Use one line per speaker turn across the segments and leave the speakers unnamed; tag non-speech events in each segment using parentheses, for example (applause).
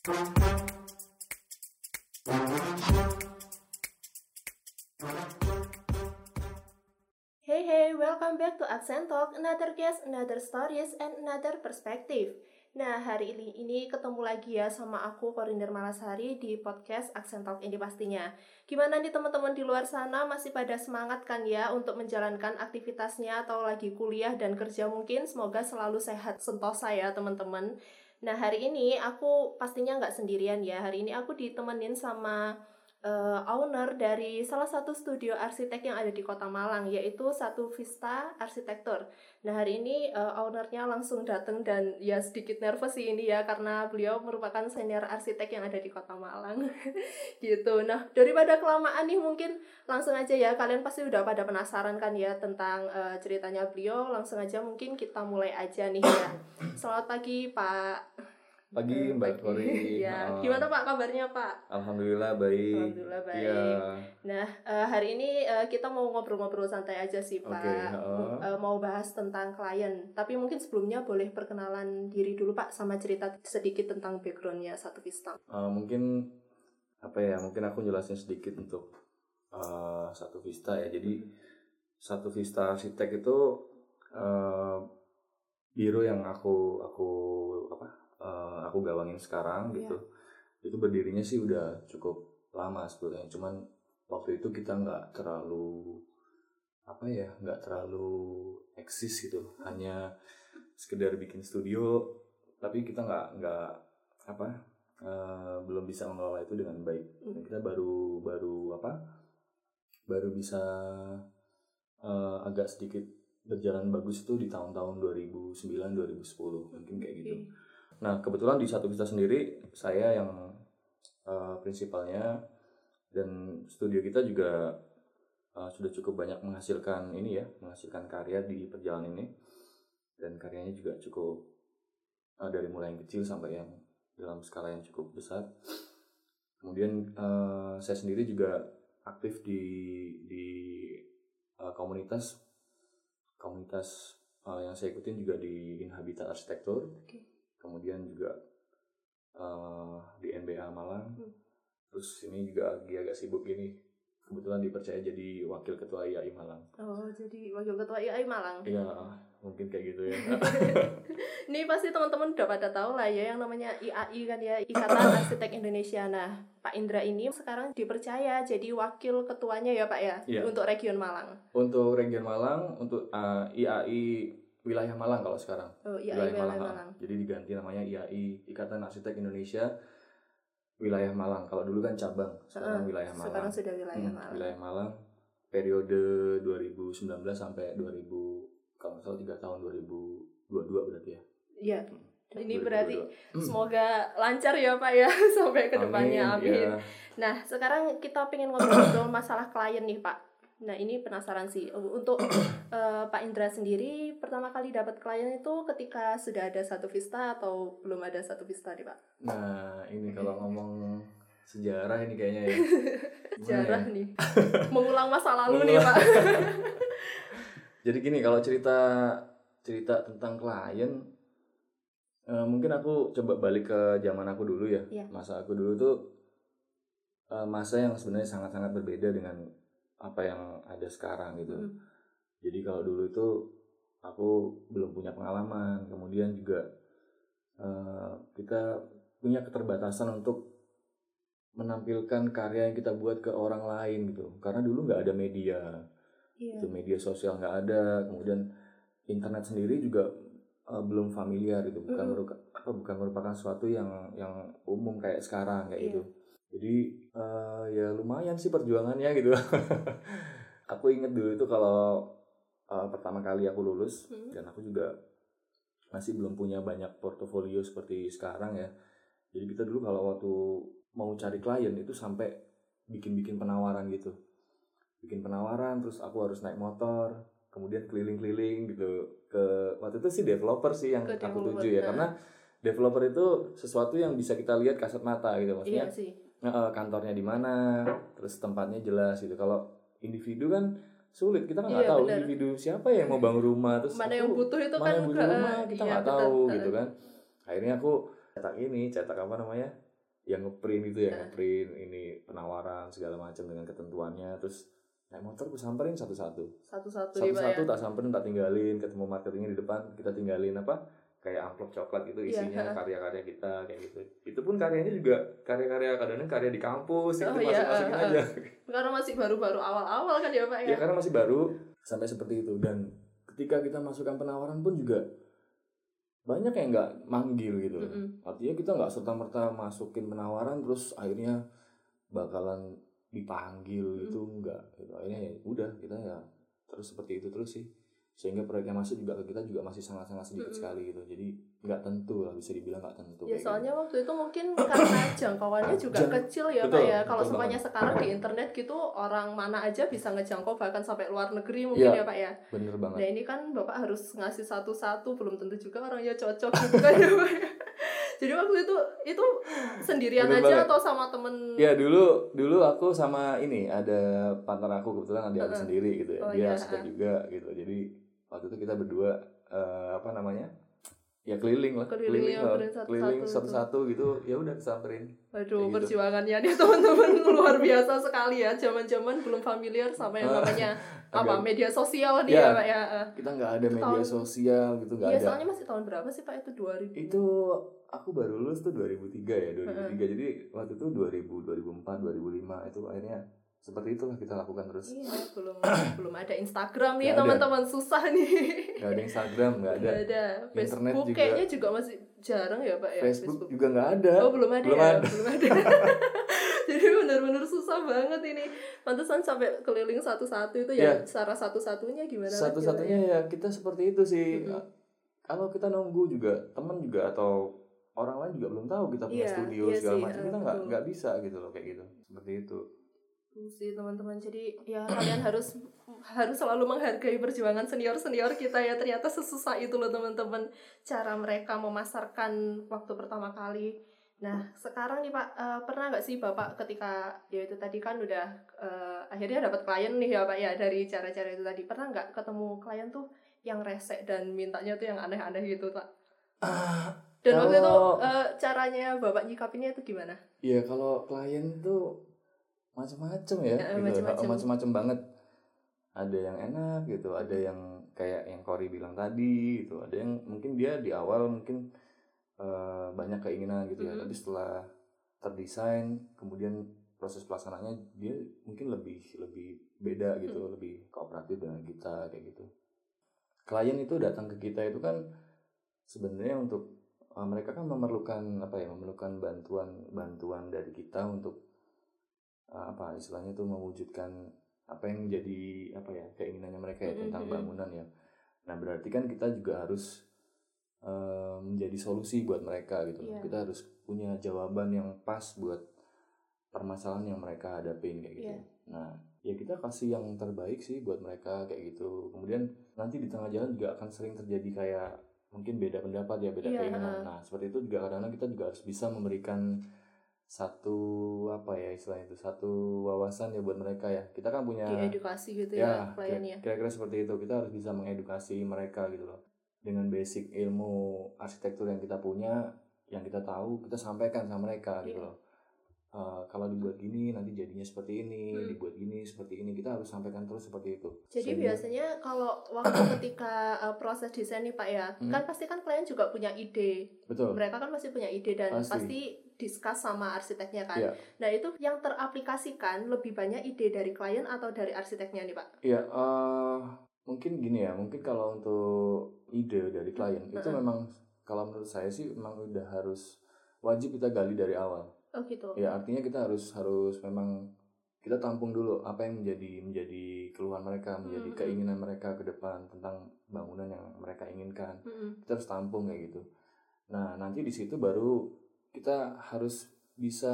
Hey hey, welcome back to Accent Talk, another guest, another stories, and another perspective. Nah, hari ini, ini ketemu lagi ya sama aku, Korinder Malasari, di podcast Accent Talk ini pastinya. Gimana nih teman-teman di luar sana, masih pada semangat kan ya untuk menjalankan aktivitasnya atau lagi kuliah dan kerja mungkin? Semoga selalu sehat sentosa ya teman-teman. Nah, hari ini aku pastinya nggak sendirian ya. Hari ini aku ditemenin sama uh, owner dari salah satu studio arsitek yang ada di Kota Malang yaitu Satu Vista Arsitektur. Nah hari ini uh, ownernya langsung datang dan ya sedikit nervous sih ini ya karena beliau merupakan senior arsitek yang ada di Kota Malang (laughs) gitu. Nah daripada kelamaan nih mungkin langsung aja ya kalian pasti udah pada penasaran kan ya tentang uh, ceritanya beliau. Langsung aja mungkin kita mulai aja nih ya. Selamat pagi Pak.
Pagi Mbak Kori. (laughs)
ya, gimana Pak kabarnya Pak?
Alhamdulillah baik.
Alhamdulillah baik. Ya. Nah, uh, hari ini uh, kita mau ngobrol-ngobrol santai aja sih Pak. Okay, uh. uh, mau bahas tentang klien. Tapi mungkin sebelumnya boleh perkenalan diri dulu Pak sama cerita sedikit tentang backgroundnya Satu Vista.
Uh, mungkin apa ya? Mungkin aku jelasin sedikit untuk uh, Satu Vista ya. Jadi Satu Vista Arsitek itu uh, biro yang aku aku apa uh, aku gawangin sekarang iya. gitu. Itu berdirinya sih udah cukup lama sebetulnya cuman waktu itu kita nggak terlalu apa ya nggak terlalu eksis gitu. Hanya sekedar bikin studio tapi kita nggak nggak apa uh, belum bisa mengelola itu dengan baik. Dan kita baru baru apa baru bisa uh, agak sedikit berjalan bagus itu di tahun-tahun 2009 2010 mungkin kayak gitu Nah, kebetulan di satu vista sendiri saya yang uh, prinsipalnya dan studio kita juga uh, sudah cukup banyak menghasilkan ini ya, menghasilkan karya di perjalanan ini. Dan karyanya juga cukup uh, dari mulai yang kecil sampai yang dalam skala yang cukup besar. Kemudian uh, saya sendiri juga aktif di di uh, komunitas komunitas uh, yang saya ikutin juga di Inhabitat Arsitektur. Okay kemudian juga uh, di NBA Malang. Hmm. terus ini juga lagi agak sibuk gini. Kebetulan dipercaya jadi wakil ketua IAI Malang.
Oh jadi wakil ketua IAI Malang?
Iya mungkin kayak gitu ya. (laughs)
Ini pasti teman-teman udah pada tahu lah ya yang namanya IAI kan ya Ikatan (coughs) Arsitek Indonesia. Nah Pak Indra ini sekarang dipercaya jadi wakil ketuanya ya Pak ya, ya. untuk region Malang.
Untuk region Malang untuk uh, eh, IAI wilayah Malang kalau sekarang.
Oh, iya, wilayah, wilayah Malang. Malang.
Jadi diganti namanya IAI Ikatan Arsitek Indonesia wilayah Malang. Kalau dulu kan cabang, sekarang uh, wilayah Malang.
Sekarang sudah wilayah hmm, Malang.
Wilayah Malang periode 2019 sampai 2000 kalau salah tiga tahun 2022 berarti ya.
Iya. Hmm. Ini 2022. berarti hmm. semoga lancar ya Pak ya (laughs) sampai ke depannya amin. amin. Ya. Nah, sekarang kita pengen ngobrol-ngobrol masalah klien nih Pak Nah ini penasaran sih untuk uh, (clears throat) Pak Indra sendiri pertama kali dapat klien itu ketika sudah ada satu vista atau belum ada satu vista nih Pak?
Nah ini kalau (laughs) ngomong sejarah ini kayaknya ya. (laughs)
sejarah ya? nih, (laughs) mengulang masa lalu nih Pak.
Jadi gini kalau cerita cerita tentang klien, uh, mungkin aku coba balik ke zaman aku dulu ya. Yeah. Masa aku dulu tuh uh, masa yang sebenarnya sangat-sangat berbeda dengan apa yang ada sekarang gitu. Hmm. Jadi kalau dulu itu aku belum punya pengalaman, kemudian juga uh, kita punya keterbatasan untuk menampilkan karya yang kita buat ke orang lain gitu. Karena dulu nggak ada media, yeah. itu media sosial nggak ada, kemudian internet sendiri juga uh, belum familiar gitu, bukan mm. merupakan apa bukan merupakan sesuatu yang yang umum kayak sekarang kayak yeah. itu jadi uh, ya lumayan sih perjuangannya gitu. (laughs) Aku inget dulu itu kalau uh, pertama kali aku lulus hmm. dan aku juga masih belum punya banyak portofolio seperti sekarang ya. Jadi kita dulu kalau waktu mau cari klien itu sampai bikin-bikin penawaran gitu. Bikin penawaran terus aku harus naik motor kemudian keliling-keliling gitu ke waktu itu sih developer sih yang ke aku tuju ya. karena developer itu sesuatu yang bisa kita lihat kasat mata gitu maksudnya iya sih kantornya di mana terus tempatnya jelas gitu kalau individu kan sulit kita kan nggak iya, tahu bener. individu siapa yang mau bangun rumah terus
mana yang butuh itu
mana
kan
yang butuh rumah kita iya, nggak iya, tahu betul. gitu kan akhirnya aku cetak ini cetak apa namanya yang ngeprint gitu ya ngeprint ini penawaran segala macam dengan ketentuannya terus naik motor gue samperin satu-satu
Satu-satu ya.
satu-satu tak samperin tak tinggalin ketemu marketingnya di depan kita tinggalin apa kayak amplop coklat gitu
Iya,
isinya
heeh.
karya-karya kita kayak gitu itu pun karyanya juga karya-karya kadang-kadang karya di kampus
Oh,
itu
iya,
masuk-masukin
heeh.
aja
Karena masih baru-baru awal-awal kan ya Pak ya.
ya karena masih baru sampai seperti itu dan ketika kita masukkan penawaran pun juga banyak yang nggak manggil gitu
Mm-mm.
artinya kita nggak serta merta masukin penawaran terus akhirnya bakalan dipanggil
Mm.
gitu enggak gitu. akhirnya ya udah kita ya terus seperti itu terus sih sehingga proyek yang masuk juga ke kita juga masih sangat-sangat sedikit
Mm-mm.
sekali gitu jadi nggak tentu lah bisa dibilang nggak tentu
Ya
kayak
soalnya waktu itu mungkin (coughs) karena jangkauannya juga
Jang-
kecil ya
betul,
Pak ya. Kalau semuanya
banget.
sekarang di internet gitu orang mana aja bisa ngejangkau bahkan sampai luar negeri mungkin
Iya.
ya Pak ya.
gitu. bener banget
Nah ini kan Bapak harus ngasih satu-satu belum tentu juga orangnya cocok gitu (laughs) kan ya Pak ya. Jadi waktu itu itu sendirian
Bener
aja
banget.
atau sama temen
Ya dulu dulu aku sama ini ada partner aku kebetulan adik aku
Heeh.
sendiri gitu ya.
Oh,
Dia
iya,
arsitek juga gitu. Jadi waktu itu kita berdua eh, apa namanya? Ya keliling lah,
Keliling, nyamperin satu-satu
keliling
gitu.
satu-satu gitu. Ya udah disamperin.
Waduh,
gitu.
perjuangannya nih (laughs) teman-teman luar biasa sekali ya. Zaman-zaman belum familiar sama yang
Ah,
namanya (laughs) apa media sosial nih
Ya.
ya Pak ya. Eh.
Kita nggak ada media
tahun-
sosial gitu nggak
Iya,
ada.
soalnya masih tahun berapa sih Pak itu 2000?
Itu aku baru lulus tuh 2003 ya, 2003. Jadi waktu itu 2000, 2004, 2005 itu akhirnya seperti itulah kita lakukan terus.
Iya, belum (clears throat) belum ada Instagram nih
Nggak
teman-teman susah nih.
Nggak ada Instagram, nggak ada.
Nggak ada.
Internet
Facebook
juga.
kayaknya juga masih jarang ya Pak ya.
Facebook juga nggak ada.
Oh belum ada
Belum
ya,
ada.
belum ada. (laughs) Jadi benar-benar susah banget ini. Pantesan sampai keliling satu-satu itu ya,
Ya.
cara satu-satunya gimana? Pak,
satu-satunya ya kita seperti itu sih kalau kita nunggu juga teman juga atau orang lain juga belum tahu kita punya
Iya,
studio
iya
segala
sih,
macam
eh,
kita nggak
betul.
nggak bisa gitu loh kayak gitu seperti Itu
sih teman-teman. Jadi ya kalian harus (clears throat) harus selalu menghargai perjuangan senior-senior kita ya. Ternyata sesusah itu loh teman-teman cara mereka memasarkan waktu pertama kali. Nah, sekarang nih Pak, eh, pernah nggak sih Bapak ketika ya itu tadi kan udah eh, akhirnya dapat klien nih ya Pak ya dari cara-cara itu tadi. Pernah nggak ketemu klien tuh yang resek dan mintanya tuh yang aneh-aneh gitu Pak? Dan waktu itu
Kalau-
eh, caranya Bapak nyikapinnya itu gimana?
ya kalau klien tuh macam-macam ya
Ya,
gitu.
Macam-macam.
banget. Ada yang enak gitu ada yang kayak yang Cory bilang tadi gitu. Ada yang mungkin dia di awal mungkin eh, banyak keinginan gitu ya tapi setelah terdesain kemudian proses pelaksananya dia mungkin lebih lebih beda gitu
Mm.
lebih kooperatif dengan kita kayak gitu. Klien itu datang ke kita itu kan sebenarnya untuk eh, mereka kan memerlukan apa ya memerlukan bantuan bantuan dari kita untuk apa istilahnya itu mewujudkan apa yang menjadi apa ya keinginannya mereka ya tentang bangunan ya. Nah berarti kan kita juga harus eh, menjadi solusi buat mereka gitu
Iya.
kita harus punya jawaban yang pas buat permasalahan yang mereka hadapin kayak gitu.
Iya.
nah ya kita kasih yang terbaik sih buat mereka kayak gitu. Kemudian nanti di tengah jalan juga akan sering terjadi kayak mungkin beda pendapat ya beda
Iya,
keinginan. nah seperti itu juga kadang-kadang kita juga harus bisa memberikan satu apa ya istilahnya itu satu wawasan ya buat mereka ya kita kan punya
Di edukasi gitu
ya
ya, kliennya.
kira-kira seperti itu kita harus bisa mengedukasi mereka gitu loh dengan basic ilmu arsitektur yang kita punya yang kita tahu kita sampaikan sama mereka gitu
Iya.
loh Eh, kalau dibuat gini nanti jadinya seperti ini
Hmm.
dibuat gini seperti ini kita harus sampaikan terus seperti itu
Jadi
Sehingga-
biasanya kalau waktu (coughs) ketika uh, proses desain nih Pak ya,
Hmm.
kan pasti kan klien juga punya ide.
betul
Mereka kan pasti punya ide dan
Pasti.
pasti, discuss sama arsiteknya kan.
Iya.
Nah itu yang teraplikasikan lebih banyak ide dari klien atau dari arsiteknya nih Pak?
Iya, eh, mungkin gini ya, mungkin kalau untuk ide dari klien itu
Heeh.
memang kalau menurut saya sih memang udah harus wajib kita gali dari awal.
Oh gitu.
Ya artinya kita harus harus memang kita tampung dulu apa yang menjadi menjadi keluhan mereka, menjadi
Mhm.
keinginan mereka ke depan tentang bangunan yang mereka inginkan.
Mm-mm.
Kita harus tampung kayak gitu. Nah nanti di situ baru kita harus bisa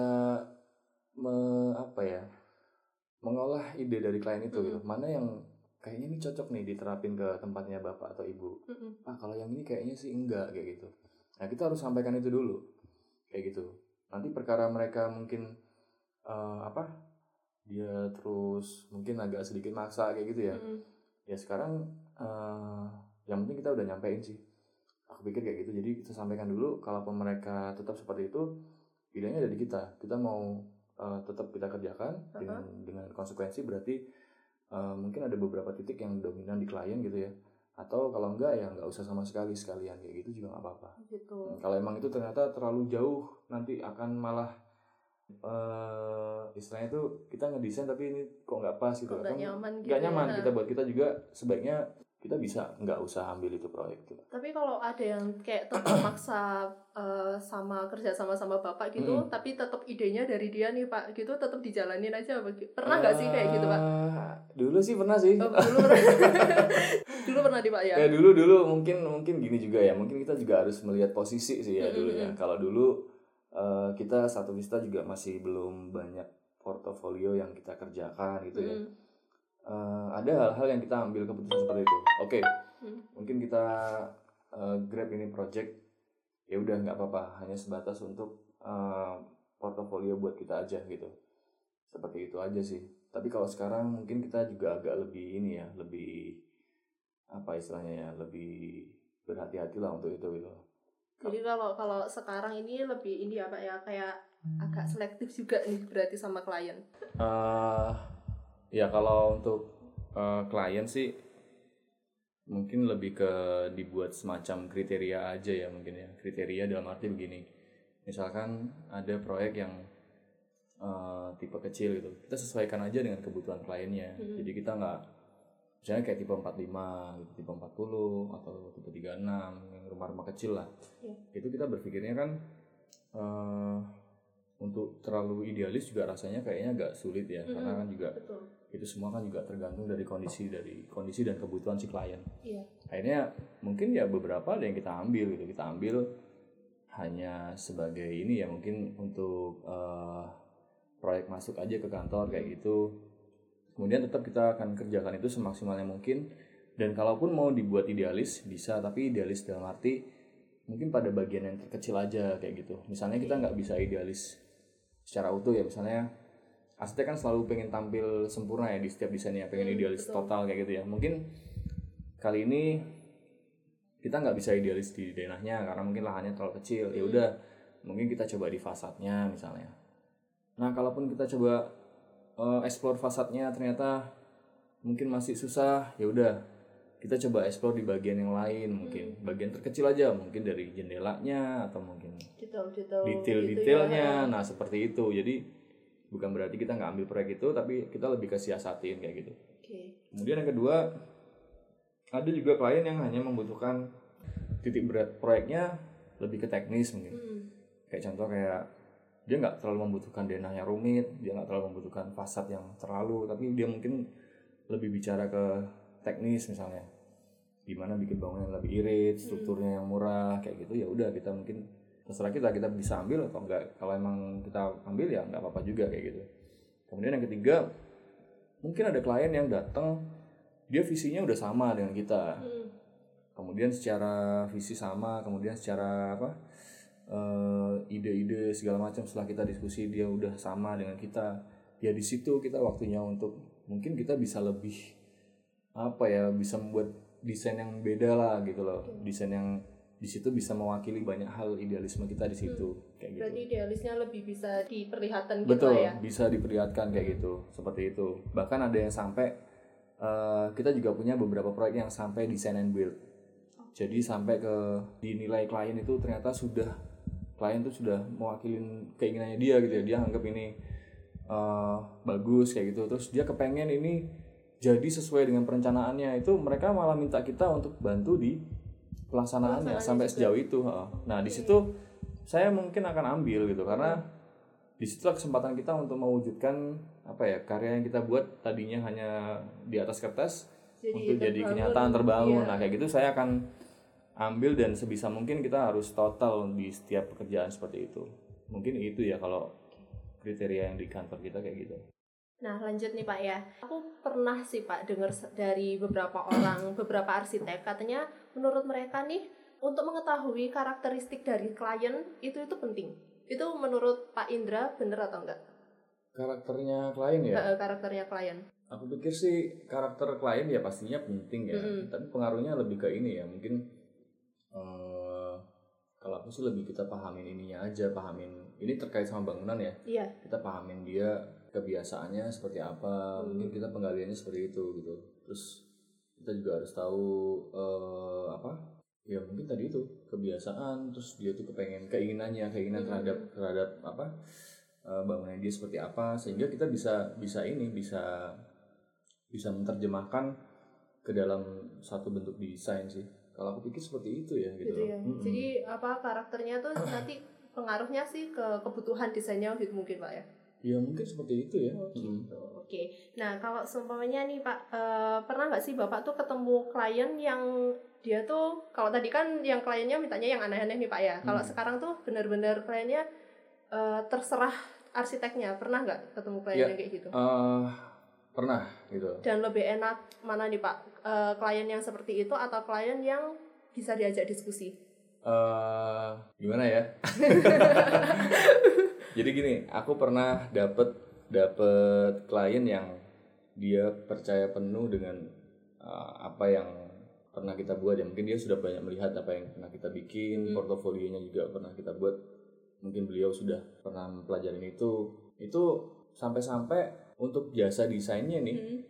me, apa ya mengolah ide dari klien itu gitu.
Mhm.
Mana yang kayaknya ini cocok nih diterapin ke tempatnya bapak atau ibu.
Mm-mm.
Ah kalau yang ini kayaknya sih enggak kayak gitu. Nah kita harus sampaikan itu dulu kayak gitu. Nanti perkara mereka mungkin eh, apa dia terus mungkin agak sedikit maksa kayak gitu ya.
Mm-mm.
Ya sekarang eh, yang penting kita udah nyampein sih. Aku pikir kayak gitu. Jadi kita sampaikan dulu. Kalaupun mereka tetap seperti itu, pilihannya ada di kita kita mau uh, tetap kita kerjakan
Uh-huh.
dengan dengan konsekuensi berarti uh, mungkin ada beberapa titik yang dominan di klien gitu ya atau kalau enggak ya nggak usah sama sekali sekalian kayak gitu juga nggak apa-apa
gitu
kalau emang itu ternyata terlalu jauh nanti akan malah eh istilahnya itu kita ngedesain tapi ini kok nggak pas gitu
kok nggak nyaman gitu
nggak nyaman
ya.
kita buat kita juga sebaiknya kita bisa nggak usah ambil itu proyek gitu.
Tapi kalau ada yang kayak tetap (clears throat) maksa eh, sama kerja sama sama bapak gitu
Mm-mm.
tapi tetap idenya dari dia nih pak gitu tetap dijalanin aja pernah nggak sih kayak gitu pak?
Eh, dulu sih pernah sih.
Oh, dulu pernah. (laughs) Dulu pernah di pak ya?
Ya dulu dulu mungkin mungkin gini juga ya mungkin kita juga harus melihat posisi sih ya
Mm-mm,
dulu ya
mm-mm.
kalau dulu eh, kita satu vista juga masih belum banyak portofolio yang kita kerjakan gitu ya. Eh, ada hal-hal yang kita ambil keputusan seperti itu. Oke
Hmm.
mungkin kita eh, grab ini project. Ya udah nggak apa-apa. Hanya sebatas untuk eh, portofolio buat kita aja gitu. Seperti itu aja sih. Tapi kalau sekarang mungkin kita juga agak lebih ini ya lebih apa istilahnya ya lebih berhati-hati lah untuk itu gitu.
Jadi kalau kalau sekarang ini lebih ini ya pak ya. Kayak agak selektif juga nih berarti sama klien.
Eh ya kalau untuk eh, klien sih mungkin lebih ke dibuat semacam kriteria aja ya mungkin ya kriteria dalam arti begini misalkan ada proyek yang eh, tipe kecil gitu kita sesuaikan aja dengan kebutuhan kliennya
Hmm.
jadi kita nggak misalnya kayak tipe 45 gitu, tipe 40 atau tipe 36 yang rumah-rumah kecil lah
Iya.
itu kita berpikirnya kan untuk terlalu idealis juga rasanya kayaknya agak sulit ya karena
Mm-mm.
kan juga
betul.
itu semua kan juga tergantung dari kondisi dari kondisi dan kebutuhan si klien.
Iya.
Akhirnya mungkin ya beberapa ada yang kita ambil gitu. Kita ambil hanya sebagai ini ya mungkin untuk eh, proyek masuk aja ke kantor kayak gitu. Kemudian tetap kita akan kerjakan itu semaksimalnya mungkin. Dan kalaupun mau dibuat idealis bisa tapi idealis dalam arti mungkin pada bagian yang terkecil aja kayak gitu. Misalnya kita nggak bisa idealis secara utuh ya misalnya arsitek kan selalu pengen tampil sempurna ya di setiap desainnya pengen
Hmm,
idealis
betul.
total kayak gitu ya mungkin kali ini kita nggak bisa idealis di denahnya karena mungkin lahannya terlalu kecil ya
Hmm.
udah mungkin kita coba di fasadnya misalnya nah kalaupun kita coba eh, explore fasadnya ternyata mungkin masih susah ya udah kita coba explore di bagian yang lain mungkin
Hmm.
bagian terkecil aja mungkin dari jendelanya atau mungkin
detail-detail
detail-detailnya
gitu ya.
nah seperti itu jadi bukan berarti kita nggak ambil proyek itu tapi kita lebih ke siasatin kayak gitu
oke
kemudian yang kedua ada juga klien yang hanya membutuhkan titik berat proyeknya lebih ke teknis mungkin
Hmm.
kayak contoh kayak dia nggak terlalu membutuhkan denah yang rumit dia nggak terlalu membutuhkan fasad yang terlalu tapi dia mungkin lebih bicara ke teknis misalnya gimana bikin bangunan yang lebih irit strukturnya yang murah kayak gitu ya udah kita mungkin terserah kita kita bisa ambil atau enggak. Kalau emang kita ambil ya nggak apa-apa juga kayak gitu. Kemudian yang ketiga mungkin ada klien yang datang dia visinya udah sama dengan kita.
Hmm.
kemudian secara visi sama kemudian secara apa eh, ide-ide segala macam setelah kita diskusi dia udah sama dengan kita. Ya di situ kita waktunya untuk mungkin kita bisa lebih apa ya bisa membuat desain yang beda lah gitu loh desain yang di situ bisa mewakili banyak hal idealisme kita di situ kayak gitu
berarti idealisnya lebih bisa diperlihatkan gitu
Betul,
ya
bisa diperlihatkan kayak gitu, seperti itu. Bahkan ada yang sampai eh, kita juga punya beberapa proyek yang sampai design and build. Jadi sampai ke dinilai klien itu ternyata sudah klien tuh sudah mewakilin keinginannya dia gitu ya. Dia anggap ini eh, bagus kayak gitu. Terus dia kepengen ini jadi sesuai dengan perencanaannya. Itu mereka malah minta kita untuk bantu di pelaksanaannya
Pelaksanaannya
sampai
juga.
sejauh itu. Nah, di situ saya mungkin akan ambil gitu karena di situlah kesempatan kita untuk mewujudkan apa ya karya yang kita buat tadinya hanya di atas kertas untuk jadi kenyataan terbangun
iya.
nah kayak gitu saya akan ambil dan sebisa mungkin kita harus total di setiap pekerjaan seperti itu mungkin itu ya kalau kriteria yang di kantor kita kayak gitu
Nah lanjut nih Pak ya, aku pernah sih Pak dengar dari beberapa orang, (clears throat) beberapa arsitek katanya menurut mereka nih untuk mengetahui karakteristik dari klien itu itu penting. Itu menurut Pak Indra bener atau enggak?
karakternya klien ya
Eh, karakternya klien.
aku pikir sih karakter klien ya pastinya penting ya
Mm-mm.
tapi pengaruhnya lebih ke ini ya mungkin eh, kalau aku aku sih lebih kita pahamin ininya aja pahamin ini terkait sama bangunan ya
Iya.
kita pahamin dia kebiasaannya seperti apa
Hmm.
mungkin kita penggaliannya seperti itu gitu terus kita juga harus tahu eh, apa ya mungkin tadi itu kebiasaan terus dia tuh kepengen keinginannya keinginan
Hmm.
terhadap terhadap apa eh, bangunan dia seperti apa sehingga kita bisa bisa ini bisa bisa menerjemahkan ke dalam satu bentuk desain sih kalau aku pikir seperti itu ya gitu,
gitu ya.
Mm-mm.
Jadi apa karakternya tuh nanti pengaruhnya sih ke kebutuhan desainnya gitu mungkin Pak ya.
Ya mungkin seperti itu ya
Oh, gitu. Oke. Nah, kalau seumpamanya nih Pak, eh, pernah nggak sih Bapak tuh ketemu klien yang dia tuh kalau tadi kan yang kliennya mintanya yang aneh-aneh nih Pak ya. Kalau
Hmm.
sekarang tuh benar-benar kliennya eh, terserah arsiteknya. Pernah nggak ketemu klien
Ya.
yang kayak gitu?
Eh, pernah gitu
Dan lebih enak mana nih Pak? Eh, klien yang seperti itu atau klien yang bisa diajak diskusi?
Eh gimana ya? (laughs) Jadi gini, aku pernah dapet dapet klien yang dia percaya penuh dengan uh, apa yang pernah kita buat ya. Mungkin dia sudah banyak melihat apa yang pernah kita bikin,
Hmm.
portofolionya juga pernah kita buat. Mungkin beliau sudah pernah mempelajari itu. Itu sampai-sampai untuk jasa desainnya nih,
Hmm.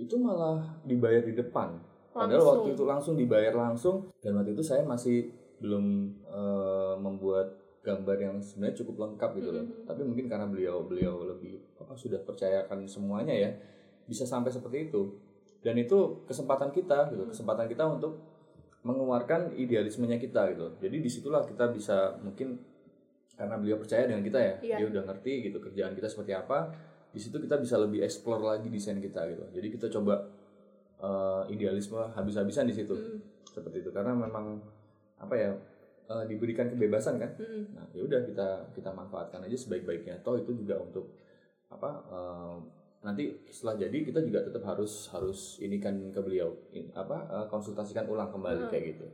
itu malah dibayar di depan. Padahal
Langsung.
waktu itu langsung dibayar langsung dan waktu itu saya masih belum eh, membuat gambar yang sebenarnya cukup lengkap gitu loh.
Mhm.
Tapi mungkin karena beliau beliau lebih apa sudah percayakan semuanya ya bisa sampai seperti itu. Dan itu kesempatan kita gitu,
Mhm.
kesempatan kita untuk mengeluarkan idealismenya kita gitu. Jadi di situlah kita bisa mungkin karena beliau percaya dengan kita ya,
Iya.
dia udah ngerti gitu kerjaan kita seperti apa. Di situ kita bisa lebih explore lagi desain kita gitu. Jadi kita coba eh, idealisme habis-habisan di situ
Hmm.
seperti itu karena memang apa ya eh, diberikan kebebasan kan
Hmm.
nah ya udah kita kita manfaatkan aja sebaik-baiknya toh itu juga untuk apa eh, nanti setelah jadi kita juga tetap harus harus ini kan ke beliau in- apa eh, konsultasikan ulang kembali
Hmm.
kayak gitu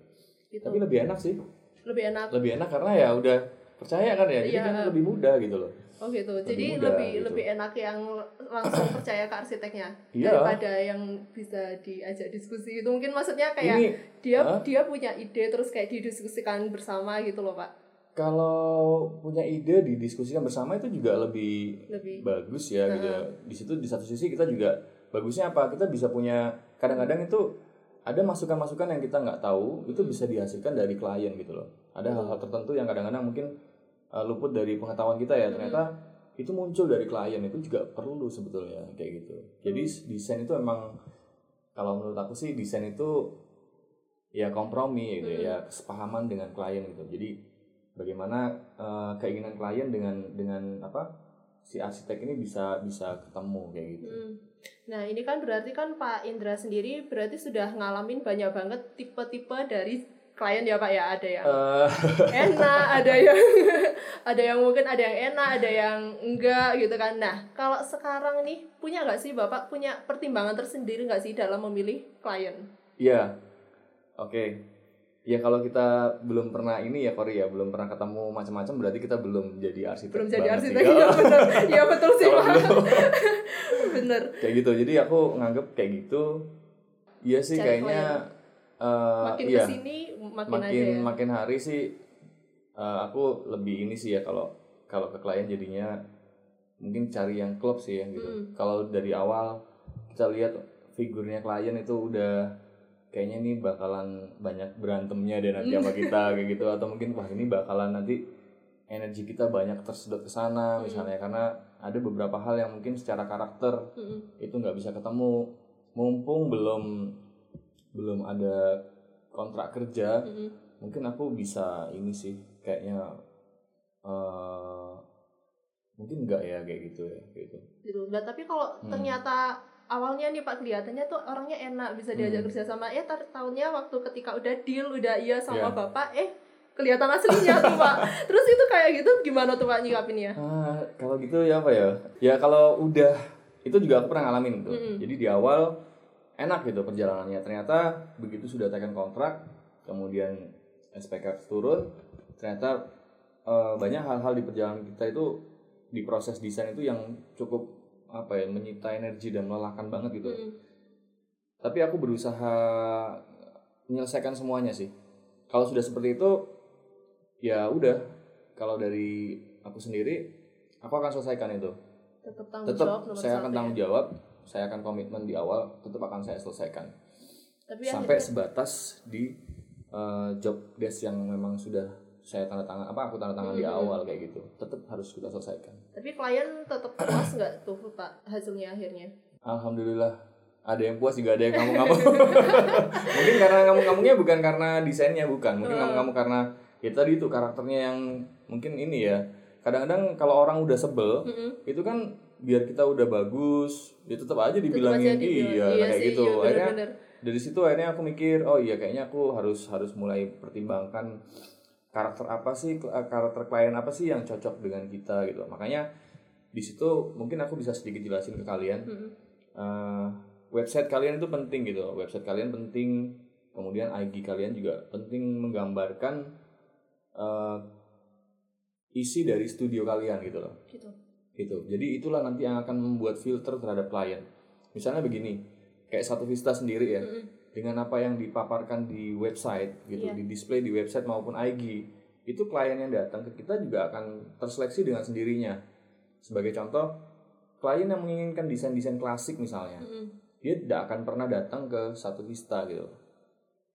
Gitu.
tapi lebih enak sih
lebih enak.
lebih enak karena ya udah percaya kan ya jadi
Iya.
kan lebih mudah gitu loh
Oh gitu.
Lebih
Jadi
mudah,
lebih
gitu.
lebih enak yang langsung (coughs) percaya ke arsiteknya
Iya.
daripada yang bisa diajak diskusi itu mungkin maksudnya kayak
ini
dia
Hah?
dia punya ide terus kayak didiskusikan bersama gitu loh pak
kalau punya ide didiskusikan bersama itu juga lebih
lebih
bagus ya gitu ya. Di situ di satu sisi kita juga bagusnya apa? Kita bisa punya kadang-kadang itu ada masukan-masukan yang kita nggak tahu itu bisa dihasilkan dari klien gitu loh. Ada
Hmm.
hal-hal tertentu yang kadang-kadang mungkin uh, luput dari pengetahuan kita ya. Ternyata itu muncul dari klien itu juga perlu sebetulnya kayak gitu. Jadi desain itu emang kalau menurut aku sih desain itu ya kompromi gitu ya, kesepahaman dengan klien gitu. Jadi bagaimana uh, keinginan klien dengan dengan apa si arsitek ini bisa bisa ketemu kayak gitu.
Hmm. Nah ini kan berarti kan Pak Indra sendiri berarti sudah ngalamin banyak banget tipe-tipe dari klien ya Pak ya ada yang
Eh,
enak ada yang (laughs) ada yang mungkin ada yang enak ada yang enggak gitu kan. Nah kalau sekarang nih punya nggak sih Bapak punya pertimbangan tersendiri nggak sih dalam memilih klien?
Iya, oke. Ya kalau kita belum pernah ini ya Kori ya belum pernah ketemu macam-macam berarti kita belum jadi arsitek.
belum jadi arsitek. Ya bener ya betul sih Pak. (laughs) bener.
Kayak gitu. Jadi aku nganggep kayak gitu. Iya sih
Cari
kayaknya eh,
makin
iya.
ke sini makin,
makin
ada ya
makin hari sih eh, aku lebih ini sih ya kalau kalau ke klien jadinya mungkin cari yang klub sih ya gitu.
Hmm.
Kalau dari awal kita lihat figurnya klien itu udah kayaknya ini bakalan banyak berantemnya deh nanti
Hmm.
sama kita kayak gitu atau mungkin wah ini bakalan nanti energi kita banyak tersedot ke sana
Hmm.
misalnya karena ada beberapa hal yang mungkin secara karakter
Mm-mm.
itu nggak bisa ketemu mumpung belum belum ada kontrak kerja
Mm-mm.
mungkin aku bisa ini sih kayaknya eh mungkin enggak ya kayak gitu ya gitu
gitu nah tapi kalau
Hmm.
ternyata awalnya nih Pak kelihatannya tuh orangnya enak bisa diajak
Hmm.
kerja sama eh tar tahunnya waktu ketika udah deal udah iya sama
Iya.
Bapak eh kelihatan aslinya tuh Pak (laughs) terus itu kayak gitu gimana tuh Pak nyikapinnya
ah kalau gitu ya apa ya ya kalau udah itu juga aku pernah ngalamin gitu
Mm-mm.
jadi di awal enak gitu perjalanannya. Ternyata begitu sudah tekan kontrak kemudian SPK turun ternyata eh, banyak hal-hal di perjalanan kita itu di proses desain itu yang cukup apa ya menyita energi dan melelahkan banget gitu.
Mm-mm.
tapi aku berusaha menyelesaikan semuanya sih. Kalau sudah seperti itu ya udah. Kalau dari aku sendiri aku akan selesaikan itu.
Tetap tanggung
tetap
jawab
saya akan
ya.
tanggung jawab saya akan komitmen di awal tetap akan saya selesaikan.
Tapi
sampai
akhirnya,
sebatas di uh, job desk yang memang sudah saya tanda tangan apa aku tanda tangan di
Hmm.
awal kayak gitu. Tetap harus kita selesaikan.
Tapi klien tetap puas nggak tuh pak hasilnya akhirnya?
Alhamdulillah ada yang puas juga ada yang ngamuk-ngamuk. (laughs) Mungkin karena ngamuk-ngamuknya bukan karena desainnya bukan. Mungkin
Hmm.
ngamuk-ngamuk karena ya tadi itu karakternya yang mungkin ini ya. Kadang-kadang kalau orang udah sebel
Mm-mm.
itu kan biar kita udah bagus ya tetap aja
Tetep
dibilangin
aja dibilang,
iya, kayak
sih,
gitu.
iya,
akhirnya dari situ akhirnya aku mikir oh iya kayaknya aku harus harus mulai pertimbangkan karakter apa sih karakter klien apa sih yang cocok dengan kita gitu. Makanya di situ mungkin aku bisa sedikit jelasin ke kalian.
Mm-mm.
Eh, website kalian itu penting gitu website kalian penting kemudian IG kalian juga penting menggambarkan eh, isi dari studio kalian gitu loh.
Gitu
gitu. Jadi itulah nanti yang akan membuat filter terhadap klien. Misalnya begini kayak satu Vista sendiri ya
Mm-mm.
dengan apa yang dipaparkan di website gitu
Iya.
di display di website maupun IG itu klien yang datang ke kita juga akan terseleksi dengan sendirinya. Sebagai contoh klien yang menginginkan desain-desain klasik misalnya
Mm-mm.
dia tidak akan pernah datang ke satu Vista gitu.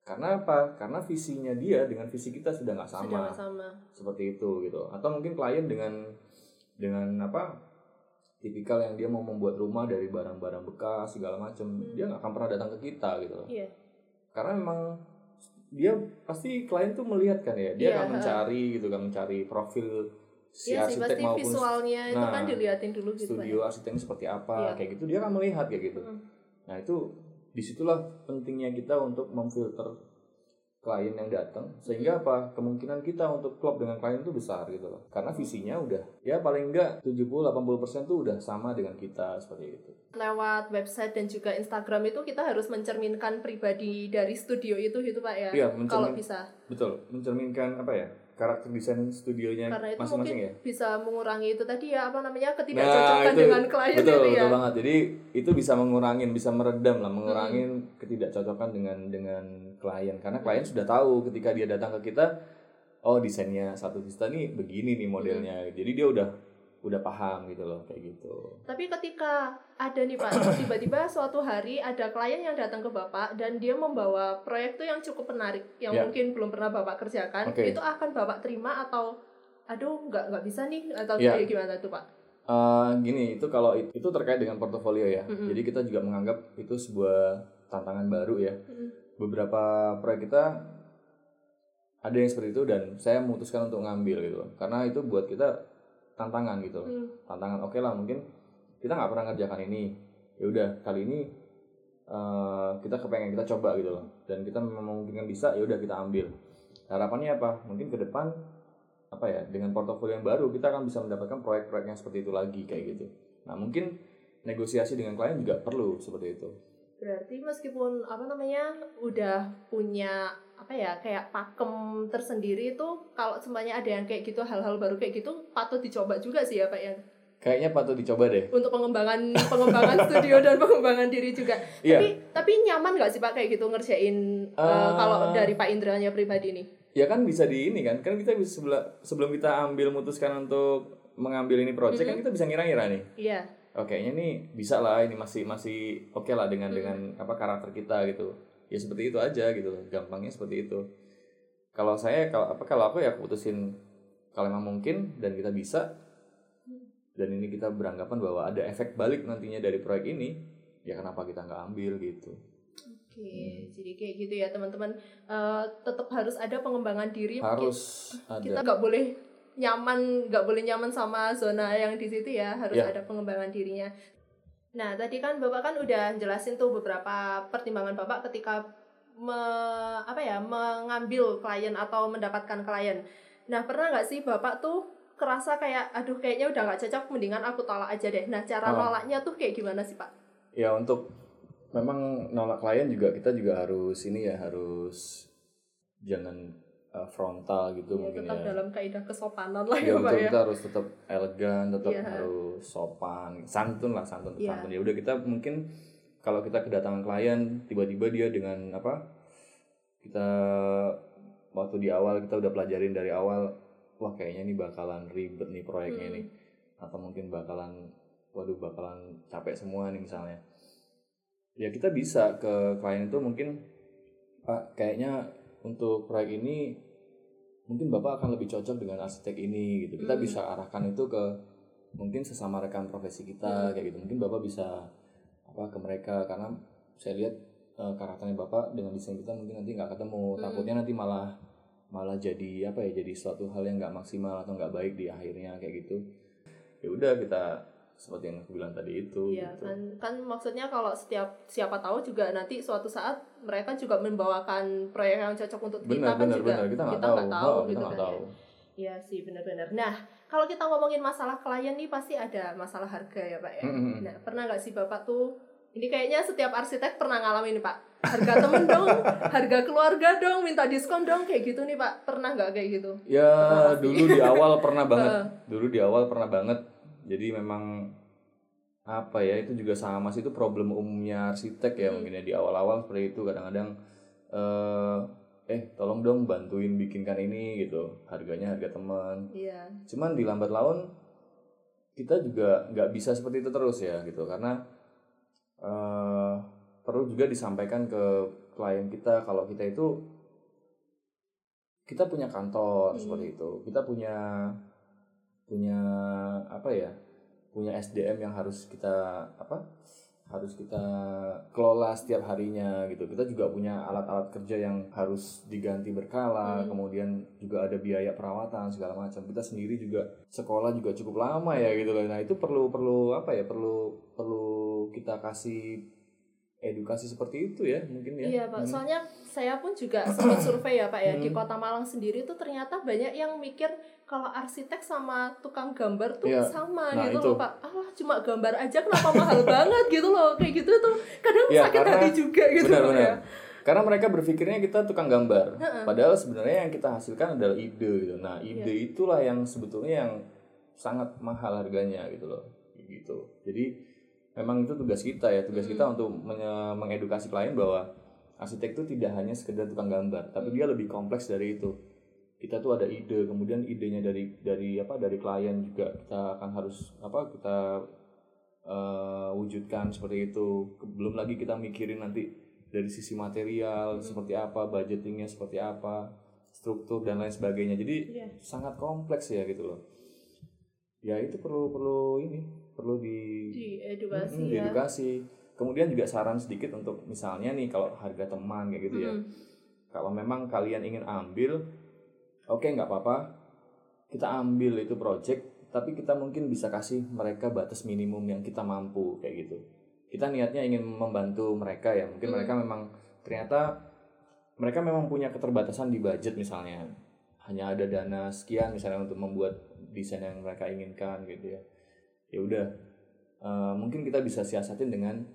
Karena apa? Karena visinya dia dengan visi kita sudah nggak sama.
sudah nggak sama.
Seperti itu gitu. Atau mungkin klien dengan dengan apa tipikal yang dia mau membuat rumah dari barang-barang bekas segala macam
Hmm.
dia nggak akan pernah datang ke kita gitu loh
iya
karena memang dia pasti klien tuh melihat kan ya dia
Iya,
akan mencari gitu kan mencari profil si
sih
arsitek
pasti
maupun
visualnya itu
Nah,
kan diliatin dulu gitu Pak,
studio arsiteknya seperti apa
Iya.
kayak gitu dia akan melihat kayak gitu
Mm.
nah itu di situlah pentingnya kita untuk memfilter klien yang datang sehingga apa? Kemungkinan kita untuk klop dengan klien itu besar gitu loh. Karena visinya udah ya paling enggak 70-80% tuh udah sama dengan kita seperti itu.
Lewat website dan juga Instagram itu kita harus mencerminkan pribadi dari studio itu gitu pak ya?
Iya,
kalau bisa.
Betul mencerminkan apa ya karakter desain studionya masing-masing ya
bisa mengurangi itu tadi ya apa namanya
Nah,
ketidakcocokan
itu
dengan klien
betul
itu ya
betul banget jadi itu bisa mengurangin bisa meredam lah mengurangin
Hmm.
ketidakcocokan dengan dengan klien karena klien sudah tahu ketika dia datang ke kita oh desainnya satu vista nih begini nih modelnya
Hmm.
jadi dia udah udah paham gitu loh kayak gitu
Tapi ketika ada nih Pak, (coughs) tiba-tiba suatu hari ada klien yang datang ke Bapak dan dia membawa proyek tuh yang cukup menarik, yang
Ya.
mungkin belum pernah Bapak kerjakan,
Oke.
itu akan Bapak terima atau aduh nggak nggak bisa nih atau
Ya.
kayak gimana tuh Pak?
Eh, gini itu kalau it- itu terkait dengan portofolio ya
Mm-mm.
jadi kita juga menganggap itu sebuah tantangan baru ya
Mm-mm.
beberapa proyek kita ada yang seperti itu dan saya memutuskan untuk ngambil gitu karena itu buat kita tantangan gitu.
Hmm.
tantangan oke lah mungkin kita nggak pernah ngerjakan ini. Ya udah kali ini eh, kita kepengen kita coba gitu loh. Dan kita memungkinkan bisa ya udah kita ambil. Harapannya apa? Mungkin ke depan apa ya dengan portofolio yang baru kita akan bisa mendapatkan proyek-proyek yang seperti itu lagi kayak gitu. Nah mungkin negosiasi dengan klien juga perlu seperti itu.
Berarti meskipun apa namanya udah punya apa ya kayak pakem tersendiri itu kalau semuanya ada yang kayak gitu hal-hal baru kayak gitu patut dicoba juga sih ya Pak ya
kayaknya patut dicoba deh
untuk pengembangan pengembangan (laughs) studio dan pengembangan diri juga.
Iya.
Tapi tapi nyaman nggak sih Pak kayak gitu ngerjain eh,
Eh,
kalau dari Pak Indranya pribadi nih?
ya kan bisa di ini kan kan kita bisa sebelum sebelum kita ambil memutuskan untuk mengambil ini project kan kita bisa ngira-ngira nih
Iya.
oh kayaknya nih bisa lah ini masih masih oke lah dengan
Hmm.
dengan apa karakter kita gitu ya seperti itu aja gitu loh gampangnya seperti itu kalau saya kalau apa kalau aku ya aku putusin kalau memang mungkin dan kita bisa dan ini kita beranggapan bahwa ada efek balik nantinya dari proyek ini ya kenapa kita nggak ambil gitu
Oke,
Hmm.
jadi kayak gitu ya teman-teman. Eh, tetap harus ada pengembangan diri.
harus
kita
ada
nggak boleh nyaman nggak boleh nyaman sama zona yang di situ ya harus
Ya.
ada pengembangan dirinya nah tadi kan bapak kan udah jelasin tuh beberapa pertimbangan bapak ketika me- apa ya mengambil klien atau mendapatkan klien. Nah pernah nggak sih bapak tuh kerasa kayak aduh kayaknya udah nggak cocok mendingan aku tolak aja deh. Nah cara
Oh.
nolaknya tuh kayak gimana sih pak?
Ya untuk memang nolak klien juga kita juga harus ini ya harus jangan uh, frontal gitu
ya,
mungkin
tetap
ya
dalam kaidah kesopanan lah
ya
ya pak
betul
ya
kita harus tetap elegan tetap
Iya.
harus sopan santun lah santun
Iya.
santun ya udah kita mungkin kalau kita kedatangan klien tiba-tiba dia dengan apa kita waktu di awal kita udah pelajarin dari awal wah kayaknya ini bakalan ribet nih proyeknya
Hmm.
nih atau mungkin bakalan waduh bakalan capek semua nih misalnya ya kita bisa ke klien itu mungkin pak kayaknya untuk proyek ini mungkin bapak akan lebih cocok dengan arsitek ini gitu kita
Hmm.
bisa arahkan itu ke mungkin sesama rekan profesi kita
Hmm.
kayak gitu mungkin bapak bisa apa ke mereka karena saya lihat eh, karakternya bapak dengan desain kita mungkin nanti nggak ketemu
Hmm.
takutnya nanti malah malah jadi apa ya jadi suatu hal yang nggak maksimal atau nggak baik di akhirnya kayak gitu ya udah kita seperti yang aku bilang tadi itu
Iya
gitu.
kan kan maksudnya kalau setiap siapa tahu juga nanti suatu saat mereka juga membawakan proyek yang cocok untuk kita
benar
kan
benar
juga
benar kita nggak
kita
tahu,
tahu
Oh,
gitu
kita
kan
tahu
ya. Iya sih benar-benar. Nah kalau kita ngomongin masalah klien nih pasti ada masalah harga ya pak ya.
Mm, mm, mm.
Nah pernah nggak sih bapak tuh ini kayaknya setiap arsitek pernah ngalamin pak harga temen (laughs) dong, harga keluarga dong, minta diskon dong kayak gitu nih pak pernah nggak kayak gitu?
Ya dulu di awal pernah banget. (laughs) Dulu di awal pernah banget. Jadi memang apa ya itu juga sama sih itu problem umumnya arsitek ya
Hmm.
mungkin ya di awal-awal seperti itu kadang-kadang eh eh tolong dong bantuin bikinkan ini gitu harganya harga teman
Iya.
cuman di lambat laun kita juga nggak bisa seperti itu terus ya gitu karena eh perlu juga disampaikan ke klien kita kalau kita itu kita punya kantor
Hmm.
seperti itu kita punya punya apa ya punya SDM yang harus kita apa harus kita kelola setiap harinya gitu kita juga punya alat-alat kerja yang harus diganti berkala
Hmm.
kemudian juga ada biaya perawatan segala macam kita sendiri juga sekolah juga cukup lama ya gitu loh nah itu perlu perlu apa ya perlu perlu kita kasih edukasi seperti itu ya mungkin ya
Iya pak,
Hmm.
soalnya saya pun juga sempat survei ya pak ya di
Hmm.
kota Malang sendiri tuh ternyata banyak yang mikir kalau arsitek sama tukang gambar tuh
Iya.
sama
Nah,
gitu
itu.
loh pak. Allah cuma gambar aja kenapa mahal (laughs) banget gitu loh kayak gitu tuh kadang
Iya,
sakit
karena-
hati juga gitu
benar
loh
benar
ya.
karena mereka berpikirnya kita tukang gambar
Heeh.
padahal sebenarnya yang kita hasilkan adalah ide gitu nah ide
Iya.
itulah yang sebetulnya yang sangat mahal harganya gitu loh gitu jadi memang itu tugas kita ya tugas
Hmm.
kita untuk mengedukasi klien bahwa arsitek itu tidak hanya sekedar tukang gambar tapi
Hmm.
dia lebih kompleks dari itu kita tuh ada ide kemudian idenya dari dari apa dari klien juga kita akan harus apa kita eh, wujudkan seperti itu belum lagi kita mikirin nanti dari sisi material
Hmm.
seperti apa budgetingnya seperti apa struktur dan lain sebagainya jadi
Iya.
sangat kompleks ya gitu loh ya itu perlu perlu ini perlu di
Di edukasi
Mm,
ya.
diedukasi. kemudian juga saran sedikit untuk misalnya nih kalau harga teman kayak gitu ya
Mm.
kalau memang kalian ingin ambil oke nggak apa-apa. Kita ambil itu project tapi kita mungkin bisa kasih mereka batas minimum yang kita mampu kayak gitu. Kita niatnya ingin membantu mereka ya. Mungkin
Hmm.
mereka memang ternyata mereka memang punya keterbatasan di budget misalnya. Hanya ada dana sekian misalnya untuk membuat desain yang mereka inginkan gitu ya. Ya udah. Eh, mungkin kita bisa siasatin dengan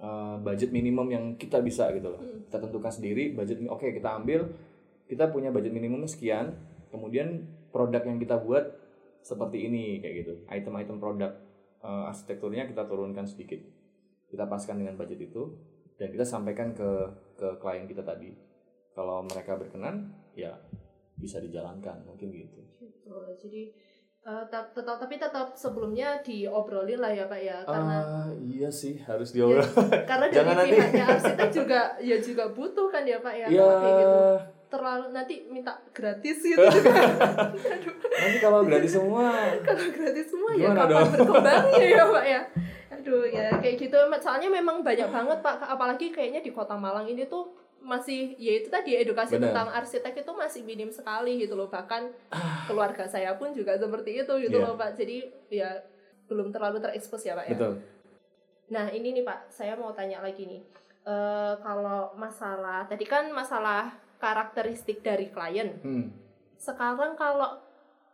eh, budget minimum yang kita bisa gitu loh.
Hmm.
kita tentukan sendiri budget oke kita ambil kita punya budget minimum sekian kemudian produk yang kita buat seperti ini kayak gitu. Item-item produk eh, arsitekturnya kita turunkan sedikit. Kita paskan dengan budget itu dan kita sampaikan ke ke klien kita tadi. Kalau mereka berkenan ya bisa dijalankan mungkin gitu.
Gitu. Jadi tet- tetap tapi tetap sebelumnya diobrolin lah ya pak ya. Karena
ah iya sih harus
ya,
diobrol.
karena dari (laughs)
Jangan
pihaknya arsitek juga ya juga butuh kan ya pak ya
ya
kalau kayak gitu terlalu nanti minta gratis (laughs) gitu. Aduh,
nanti kalau gratis semua (laughs)
kalau gratis semua ya kapan
dong?
berkembangnya ya pak ya (laughs) aduh ya kayak gitu soalnya memang banyak banget pak apalagi kayaknya di kota Malang ini tuh masih ya itu tadi edukasi
Benar.
tentang arsitek itu masih minim sekali gitu loh bahkan keluarga saya pun juga seperti itu gitu
Iya.
loh pak jadi ya belum terlalu terekspos ya pak ya
betul
Nah ini nih Pak, saya mau tanya lagi nih. Eh kalau masalah tadi kan masalah karakteristik dari klien.
hmm.
Sekarang kalau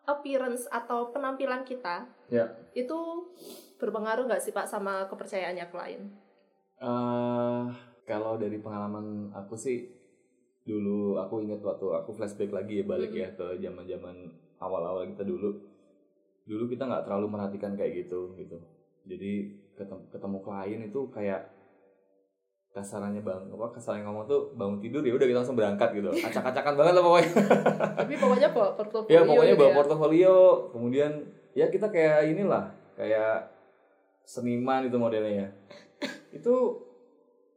appearance atau penampilan kita
Ya.
itu berpengaruh nggak sih Pak sama kepercayaannya klien?
Eh, kalau dari pengalaman aku sih dulu aku ingat waktu aku flashback lagi ya balik
Mhm.
ya ke zaman-zaman awal-awal kita dulu dulu kita nggak terlalu merhatikan kayak gitu gitu jadi ketemu, ketemu klien itu kayak kasarannya bang apa kasarannya ngomong tuh bangun tidur ya udah kita langsung berangkat gitu (laughs) acak-acakan banget lah pokoknya
Tapi pokoknya bawa portofolio.
ya pokoknya
gitu
bawa
ya.
portofolio kemudian ya kita kayak inilah kayak seniman itu modelnya ya itu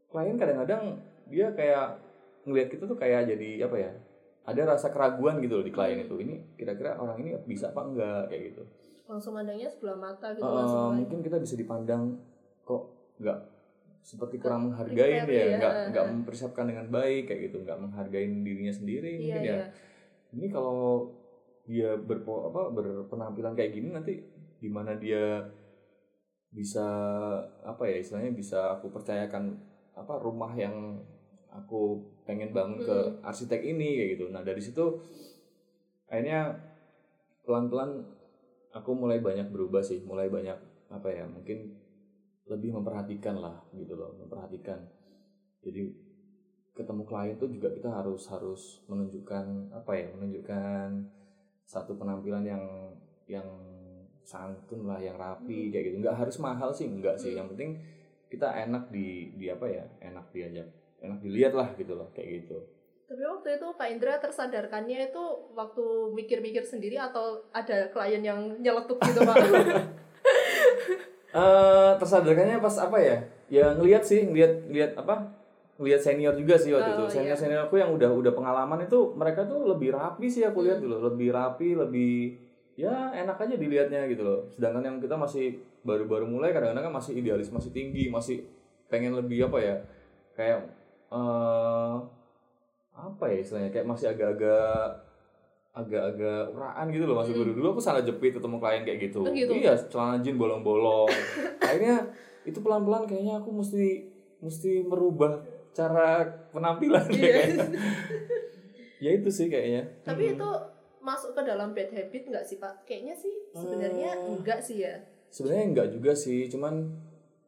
klien kadang-kadang dia kayak ngelihat kita tuh kayak jadi apa ya ada rasa keraguan gitu loh di klien
Hmm.
itu ini kira-kira orang ini bisa apa enggak kayak gitu
Langsung mandangnya sebelah mata gitu
Eh,
langsung
mungkin kita bisa dipandang kok nggak seperti kurang menghargai
prepare
ya
ya,
nggak nggak mempersiapkan dengan baik kayak gitu. Nggak menghargai dirinya sendiri
Iya,
mungkin ya.
iya.
ini kalau dia berpo apa berpenampilan kayak gini nanti gimana dia bisa apa ya istilahnya bisa aku percayakan apa rumah yang aku pengen bangun ke
Hmm.
arsitek ini kayak gitu. Nah dari situ akhirnya pelan-pelan aku mulai banyak berubah sih. Mulai banyak apa ya mungkin lebih memperhatikan lah gitu loh memperhatikan. Jadi ketemu klien tuh juga kita harus harus menunjukkan apa ya menunjukkan satu penampilan yang yang santun lah yang rapi kayak gitu. Nggak harus mahal sih enggak sih. Yang penting kita enak di di apa ya enak diajak enak dilihat lah gitu loh kayak gitu.
Tapi waktu itu Pak Indra tersadarkannya itu waktu mikir-mikir sendiri atau ada klien yang nyeletuk gitu Pak? (laughs)
eh tersadarkannya pas apa ya? Ya ngelihat sih ngelihat ngelihat apa? Ngelihat senior juga sih waktu
Oh,
itu. Senior senior aku yang udah udah pengalaman itu mereka tuh lebih rapi sih aku lihat
Hmm.
dulu lebih rapi lebih ya enak aja dilihatnya gitu loh. Sedangkan yang kita masih baru-baru mulai kadang-kadang kan masih idealis masih tinggi masih pengen lebih apa ya? Kayak eh apa ya istilahnya? Kayak masih agak-agak agak-agak uraan gitu loh masih
Hmm.
dulu dulu aku salah jepit ketemu klien kayak gitu,
Oh, gitu?
iya celana jean bolong-bolong (laughs) akhirnya itu pelan-pelan kayaknya aku mesti mesti merubah cara penampilan
Iya.
kayaknya ya itu sih kayaknya
Tapi
Mm-mm.
itu masuk ke dalam bad habit nggak sih Pak? Kayaknya sih sebenarnya
Eh.
enggak sih ya.
sebenarnya enggak juga sih cuman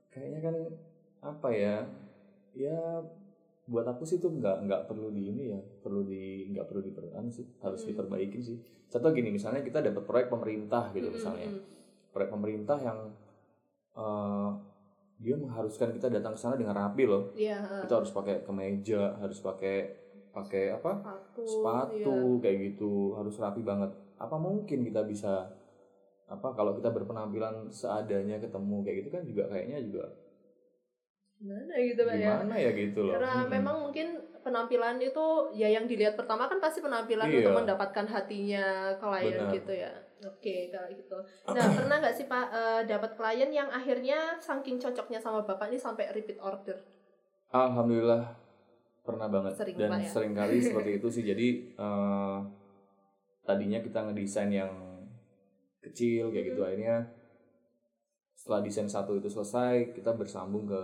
kayaknya kan apa ya ya buat aku sih tuh nggak nggak perlu di ini ya perlu di nggak perlu diperlukan sih harus
Hmm.
diperbaikin sih contoh gini misalnya kita dapat proyek pemerintah gitu
Mm-mm,
misalnya
mm.
proyek pemerintah yang eh, dia mengharuskan kita datang ke sana dengan rapi loh
eh,
kita harus pakai kemeja harus pakai pakai apa
Sepatu.
sepatu
iya.
kayak gitu harus rapi banget apa mungkin kita bisa apa kalau kita berpenampilan seadanya ketemu kayak gitu kan juga kayaknya juga
Gimana gitu Pak ya?
gimana ya gitu loh
Karena
Mm-mm.
memang mungkin penampilan itu ya yang dilihat pertama kan pasti penampilan
Iya.
untuk mendapatkan hatinya klien
Benar.
gitu ya. Oke kalau gitu. Nah pernah nggak sih Pak eh, dapat klien yang akhirnya saking cocoknya sama Bapak ini sampai repeat order?
alhamdulillah pernah banget
Sering,
dan
Pak, ya?
sering kali (laughs) seperti itu sih jadi eh, tadinya kita ngedesain yang kecil kayak gitu
Hmm.
akhirnya setelah desain satu itu selesai kita bersambung ke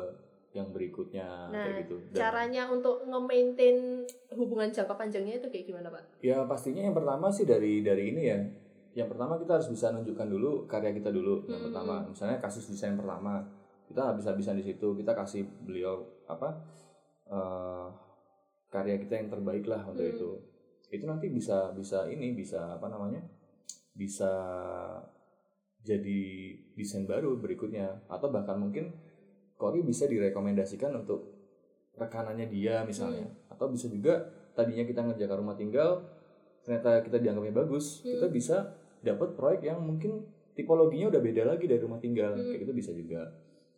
yang berikutnya
Nah,
kayak gitu Dan-
Caranya untuk nge-maintain hubungan jangka panjangnya itu kayak gimana Pak?
Ya pastinya yang pertama sih dari dari ini ya. Yang pertama kita harus bisa nunjukkan dulu karya kita dulu. Yang
Hmm.
pertama, misalnya kasus desain pertama, kita habis-habisan di situ, kita kasih beliau apa eh, karya kita yang terbaik lah untuk
Hmm.
itu. Itu nanti bisa bisa ini bisa apa namanya? Bisa jadi desain baru berikutnya atau bahkan mungkin Kori bisa direkomendasikan untuk rekanannya dia misalnya
Hmm.
atau bisa juga tadinya kita ngerjakan rumah tinggal ternyata kita dianggapnya bagus
Hmm.
kita bisa dapat proyek yang mungkin tipologinya udah beda lagi dari rumah tinggal
Hmm.
kayak gitu bisa juga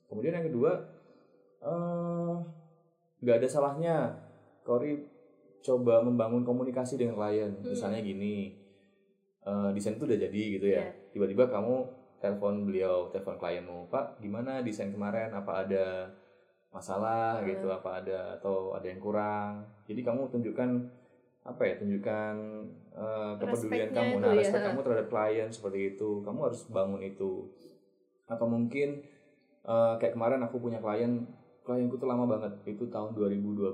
kemudian yang kedua eh, nggak ada salahnya Kori coba membangun komunikasi dengan klien
Hmm.
misalnya gini eh, desain itu udah jadi gitu ya
Iya.
tiba-tiba kamu telepon beliau telepon klienmu pak gimana desain kemarin? Apa ada masalah?
Hmm.
gitu apa ada atau ada yang kurang? Jadi kamu tunjukkan apa ya tunjukkan eh, kepedulian
Respeknya
kamu. nah
ya.
respect kamu terhadap klien seperti itu. Kamu harus bangun itu. Atau mungkin eh, kayak kemarin aku punya klien klienku tuh lama banget. Itu tahun 2012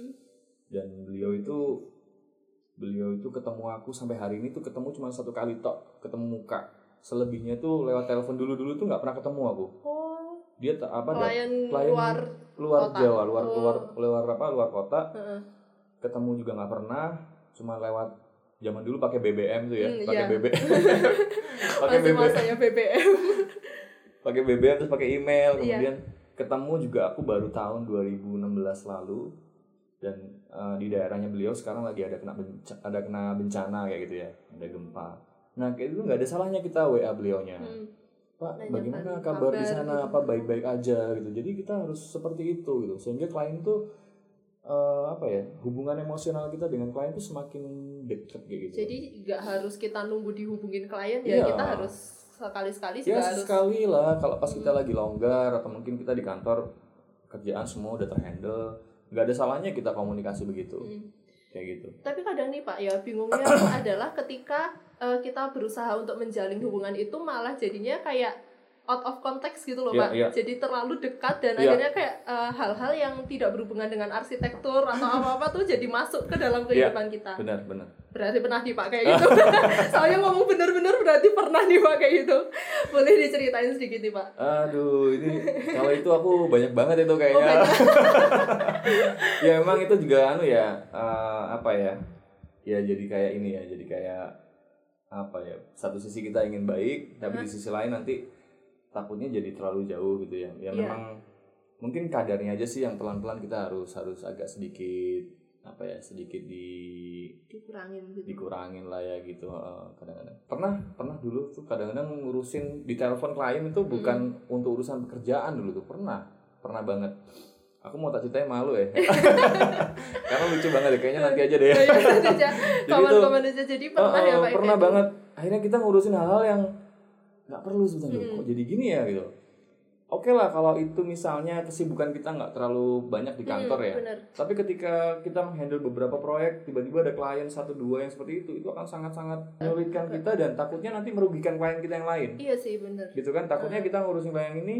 Hmm.
dan beliau itu beliau itu ketemu aku sampai hari ini tuh ketemu cuma satu kali tok ketemu muka selebihnya tuh lewat telepon dulu dulu tuh nggak pernah ketemu aku
Oh,
dia apa dat-
klien
klien
luar.
luar
kota.
Jawa luar
Oh.
luar luar apa luar kota
Heeh.
ketemu juga nggak pernah cuma lewat zaman dulu pakai BBM tuh ya
Hmm,
pakai
iya.
BBM (laughs) pakai BBM
BBM. (laughs)
pakai BBM terus pakai email
Iya.
kemudian ketemu juga aku baru tahun 2016 lalu dan uh, di daerahnya beliau sekarang lagi ada kena bencana, ada kena bencana kayak gitu ya ada gempa nah kayak itu nggak ada salahnya kita wa beliaunya
Hmm.
pak
Nanyakan
bagaimana kabar,
kabar
di sana
gitu.
apa baik-baik aja gitu jadi kita harus seperti itu gitu sehingga klien tuh uh, apa ya hubungan emosional kita dengan klien tuh semakin dekat gitu
Jadi nggak harus kita nunggu dihubungin klien
Iya.
ya, kita harus sekali-sekali
ya
harus
sekali lah kalau pas kita
Hmm.
lagi longgar atau mungkin kita di kantor kerjaan semua udah terhandle nggak ada salahnya kita komunikasi begitu
Hmm.
Kayak gitu
Tapi kadang nih Pak ya bingungnya (clears throat) adalah ketika eh, kita berusaha untuk menjalin hubungan itu malah jadinya kayak out of context gitu loh
Iya,
Pak.
iya.
Jadi terlalu dekat dan
Iya.
akhirnya kayak eh, hal-hal yang tidak berhubungan dengan arsitektur atau apa-apa tuh jadi masuk ke dalam kehidupan kita.
benar benar
Berarti pernah dipakai gitu. (laughs) Soalnya ngomong bener-bener berarti pernah dipakai gitu. Boleh diceritain sedikit nih Pak.
aduh ini kalau itu aku banyak banget itu
Oh,
kayaknya
banyak. (laughs)
ya emang itu juga anu ya eh, apa ya ya jadi kayak ini ya jadi kayak apa ya satu sisi kita ingin baik tapi di sisi lain nanti takutnya jadi terlalu jauh gitu ya ya
Iya.
memang mungkin kadarnya aja sih yang pelan-pelan kita harus harus agak sedikit apa ya sedikit di
Dikurangin gitu.
dikurangin lah ya gitu kadang-kadang. Pernah pernah dulu tuh kadang-kadang ngurusin di telepon klien itu bukan untuk urusan pekerjaan dulu tuh pernah pernah banget. Aku mau tak ceritain malu ya. (laughs) Karena lucu banget ya kayaknya nanti aja deh.
Ya, ya, aja. (laughs)
Jadi
aja. Jadi pernah
Oh,
ya Pak.
pernah
kayak
banget. Akhirnya kita ngurusin hal-hal yang nggak perlu sebenarnya.
Hmm.
kok jadi gini ya gitu oke lah kalau itu misalnya kesibukan kita nggak terlalu banyak di
gitu.
kantor
Hmm,
ya
Bener.
tapi ketika kita menghandle beberapa proyek, tiba-tiba ada klien satu dua yang seperti itu, itu akan sangat-sangat menyulitkan kita dan takutnya nanti merugikan klien kita yang lain.
Iya sih bener.
Gitu kan? Takutnya kita ngurusin klien ini,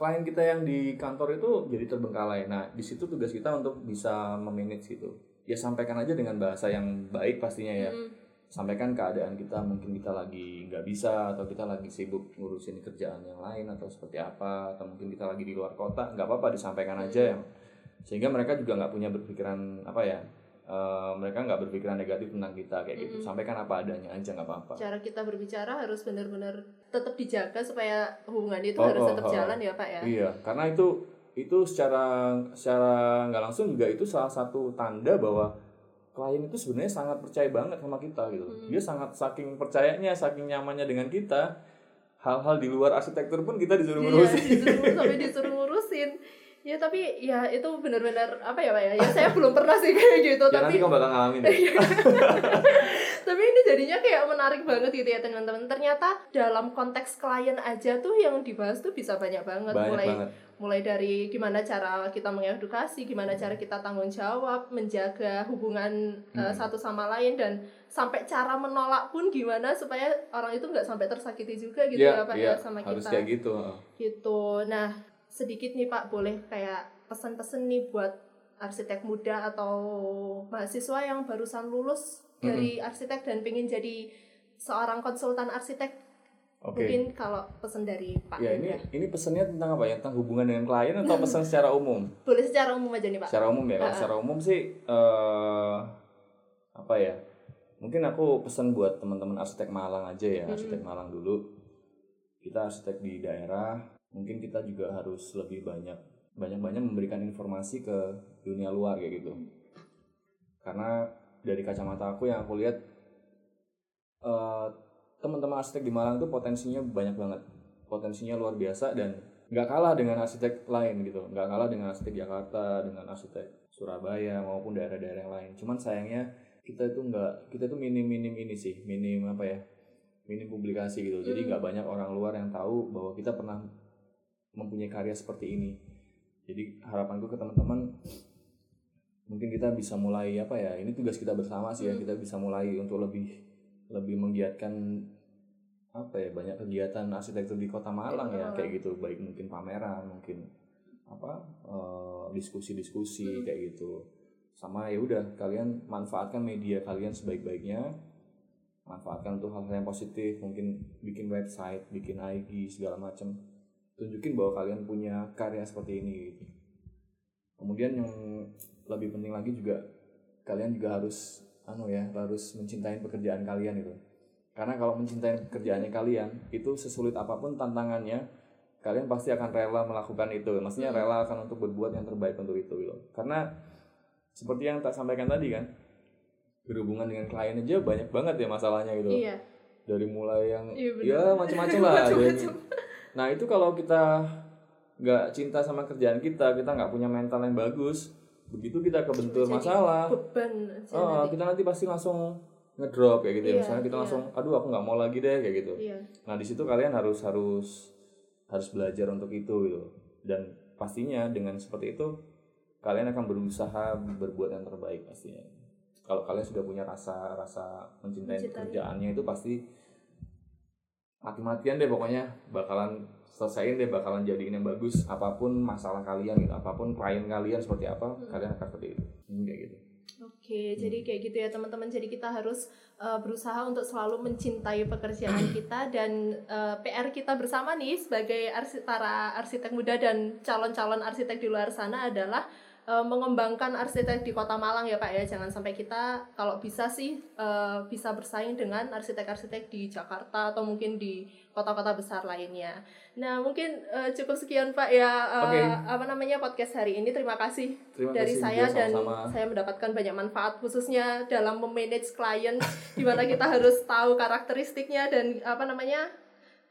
klien kita yang di kantor itu jadi terbengkalai. Nah, di situ tugas kita untuk bisa memanage gitu. Ya sampaikan aja dengan bahasa yang baik pastinya ya.
Mm.
Sampaikan keadaan kita, mungkin kita lagi nggak bisa atau kita lagi sibuk ngurusin kerjaan yang lain atau seperti apa atau mungkin kita lagi di luar kota, nggak apa-apa disampaikan aja yang sehingga mereka juga nggak punya berpikiran apa ya eh, mereka nggak berpikiran negatif tentang kita kayak gitu. Sampaikan apa adanya aja nggak apa-apa.
Cara kita berbicara harus benar-benar tetap dijaga supaya hubungan itu
Oh,
harus
oh,
tetap
oh.
jalan ya Pak ya.
iya karena itu itu secara secara nggak langsung juga itu salah satu tanda bahwa klien itu sebenarnya sangat percaya banget sama kita gitu
Hmm.
dia sangat saking percayanya saking nyamannya dengan kita hal-hal di luar arsitektur pun kita disuruh
Iya,
ngurusin
disuruh sampai disuruh (laughs) ngurusin. Ya tapi ya itu benar-benar apa ya Pak ya? Ya saya belum pernah sih kayak gitu
ya
tapi
nanti kamu bakal ngalamin (laughs)
tapi ini jadinya kayak menarik banget gitu ya teman-teman. Ternyata dalam konteks klien aja tuh yang dibahas tuh bisa banyak banget
banyak
mulai
banget
mulai dari gimana cara kita mengedukasi, gimana cara kita tanggung jawab, menjaga hubungan uh,
Hmm.
satu sama lain dan sampai cara menolak pun gimana supaya orang itu nggak sampai tersakiti juga gitu
Iya,
ya Pak
iya,
ya sama
harus
kita.
kayak gitu
Gitu. Nah, sedikit nih Pak boleh kayak pesan-pesan nih buat arsitek muda atau mahasiswa yang barusan lulus dari arsitek dan pengen jadi seorang konsultan arsitek.
oke
Mungkin kalau pesan dari Pak
ya ini
Hendra.
ini pesannya tentang apa ya tentang hubungan dengan klien atau pesan secara umum (laughs)
boleh secara umum aja nih Pak.
secara umum ya kalau
Ah.
secara umum sih eh apa ya mungkin aku pesan buat teman-teman arsitek Malang aja ya
Hmm.
arsitek Malang dulu kita arsitek di daerah mungkin kita juga harus lebih banyak banyak-banyak memberikan informasi ke dunia luar kayak gitu. Karena dari kacamata aku yang aku lihat eh, teman-teman arsitek di Malang tuh potensinya banyak banget. Potensinya luar biasa dan nggak kalah dengan arsitek lain gitu. Nggak kalah dengan arsitek Jakarta dengan arsitek Surabaya maupun daerah-daerah yang lain. Cuman sayangnya kita itu nggak kita itu minim minim ini sih minim apa ya minim publikasi gitu. Jadi
Hmm.
nggak banyak orang luar yang tahu bahwa kita pernah mempunyai karya seperti ini jadi harapanku ke teman-teman mungkin kita bisa mulai apa ya ini tugas kita bersama sih ya
Hmm.
kita bisa mulai untuk lebih lebih menggiatkan apa ya banyak kegiatan arsitektur di kota Malang ya
Malang.
kayak gitu baik mungkin pameran mungkin apa eh, diskusi-diskusi
Hmm.
kayak gitu sama ya udah kalian manfaatkan media kalian sebaik-baiknya manfaatkan untuk hal-hal yang positif mungkin bikin website bikin IG segala macam tunjukin bahwa kalian punya karya seperti ini gitu. kemudian yang lebih penting lagi juga kalian juga harus anu ya harus mencintai pekerjaan kalian itu karena kalau mencintai pekerjaannya kalian itu sesulit apa pun tantangannya kalian pasti akan rela melakukan itu maksudnya
Hmm.
rela akan untuk berbuat yang terbaik untuk itu gitu karena seperti yang tak sampaikan tadi kan berhubungan dengan klien aja banyak banget ya masalahnya gitu
Iya.
dari mulai yang
Iya,
ya macam-macam lah (laughs)
Macam-macam.
Dari- nah itu kalau kita nggak cinta sama kerjaan kita kita nggak punya mental yang bagus begitu kita kebentur
Jadi
masalah
Beban aja
oh,
nanti.
kita nanti pasti langsung ngedrop kayak gitu ya
Iya,
misalnya kita
iya.
langsung aduh aku nggak mau lagi deh kayak gitu
Iya.
nah di situ kalian harus harus harus belajar untuk itu gitu dan pastinya dengan seperti itu kalian akan berusaha berbuat yang terbaik pastinya kalau kalian sudah punya rasa rasa mencintai
Mencintai.
pekerjaannya itu pasti mati-matian deh pokoknya. Bakalan selesaiin deh bakalan jadiin yang bagus. Apa pun masalah kalian gitu apa pun klien kalian seperti apa
Hmm.
kalian akan seperti itu. Hmm, kayak gitu.
Oke, jadi kayak gitu ya teman-teman. Jadi kita harus uh, berusaha untuk selalu mencintai pekerjaan (clears throat) kita dan uh, PR kita bersama nih sebagai arsi- para arsitek muda dan calon-calon arsitek di luar sana adalah uh, mengembangkan arsitek di Kota Malang ya Pak ya. Jangan sampai kita kalau bisa sih uh, bisa bersaing dengan arsitek-arsitek di Jakarta atau mungkin di kota-kota besar lainnya. Nah, mungkin uh, cukup sekian Pak ya uh,
Oke.
apa namanya podcast hari ini. Terima kasih
terima
dari
kasih
saya
juga
dan
sama-sama.
saya mendapatkan banyak manfaat khususnya dalam memanage klien di mana kita harus tahu karakteristiknya dan apa namanya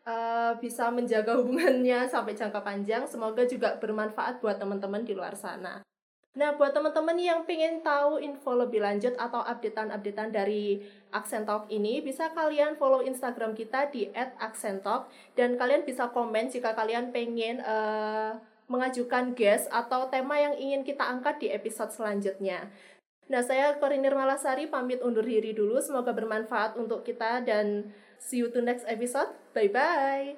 eh, bisa menjaga hubungannya sampai jangka panjang semoga juga bermanfaat buat teman-teman di luar sana. Nah, buat teman-teman yang pengen tahu info lebih lanjut atau updatean-updatean dari Accent Talk ini, bisa kalian follow Instagram kita di @accenttalk dan kalian bisa komen jika kalian pengen eh, mengajukan guest atau tema yang ingin kita angkat di episode selanjutnya. Nah, saya Korinir Malasari pamit undur diri dulu. Semoga bermanfaat untuk kita dan see you to next episode. Bye-bye.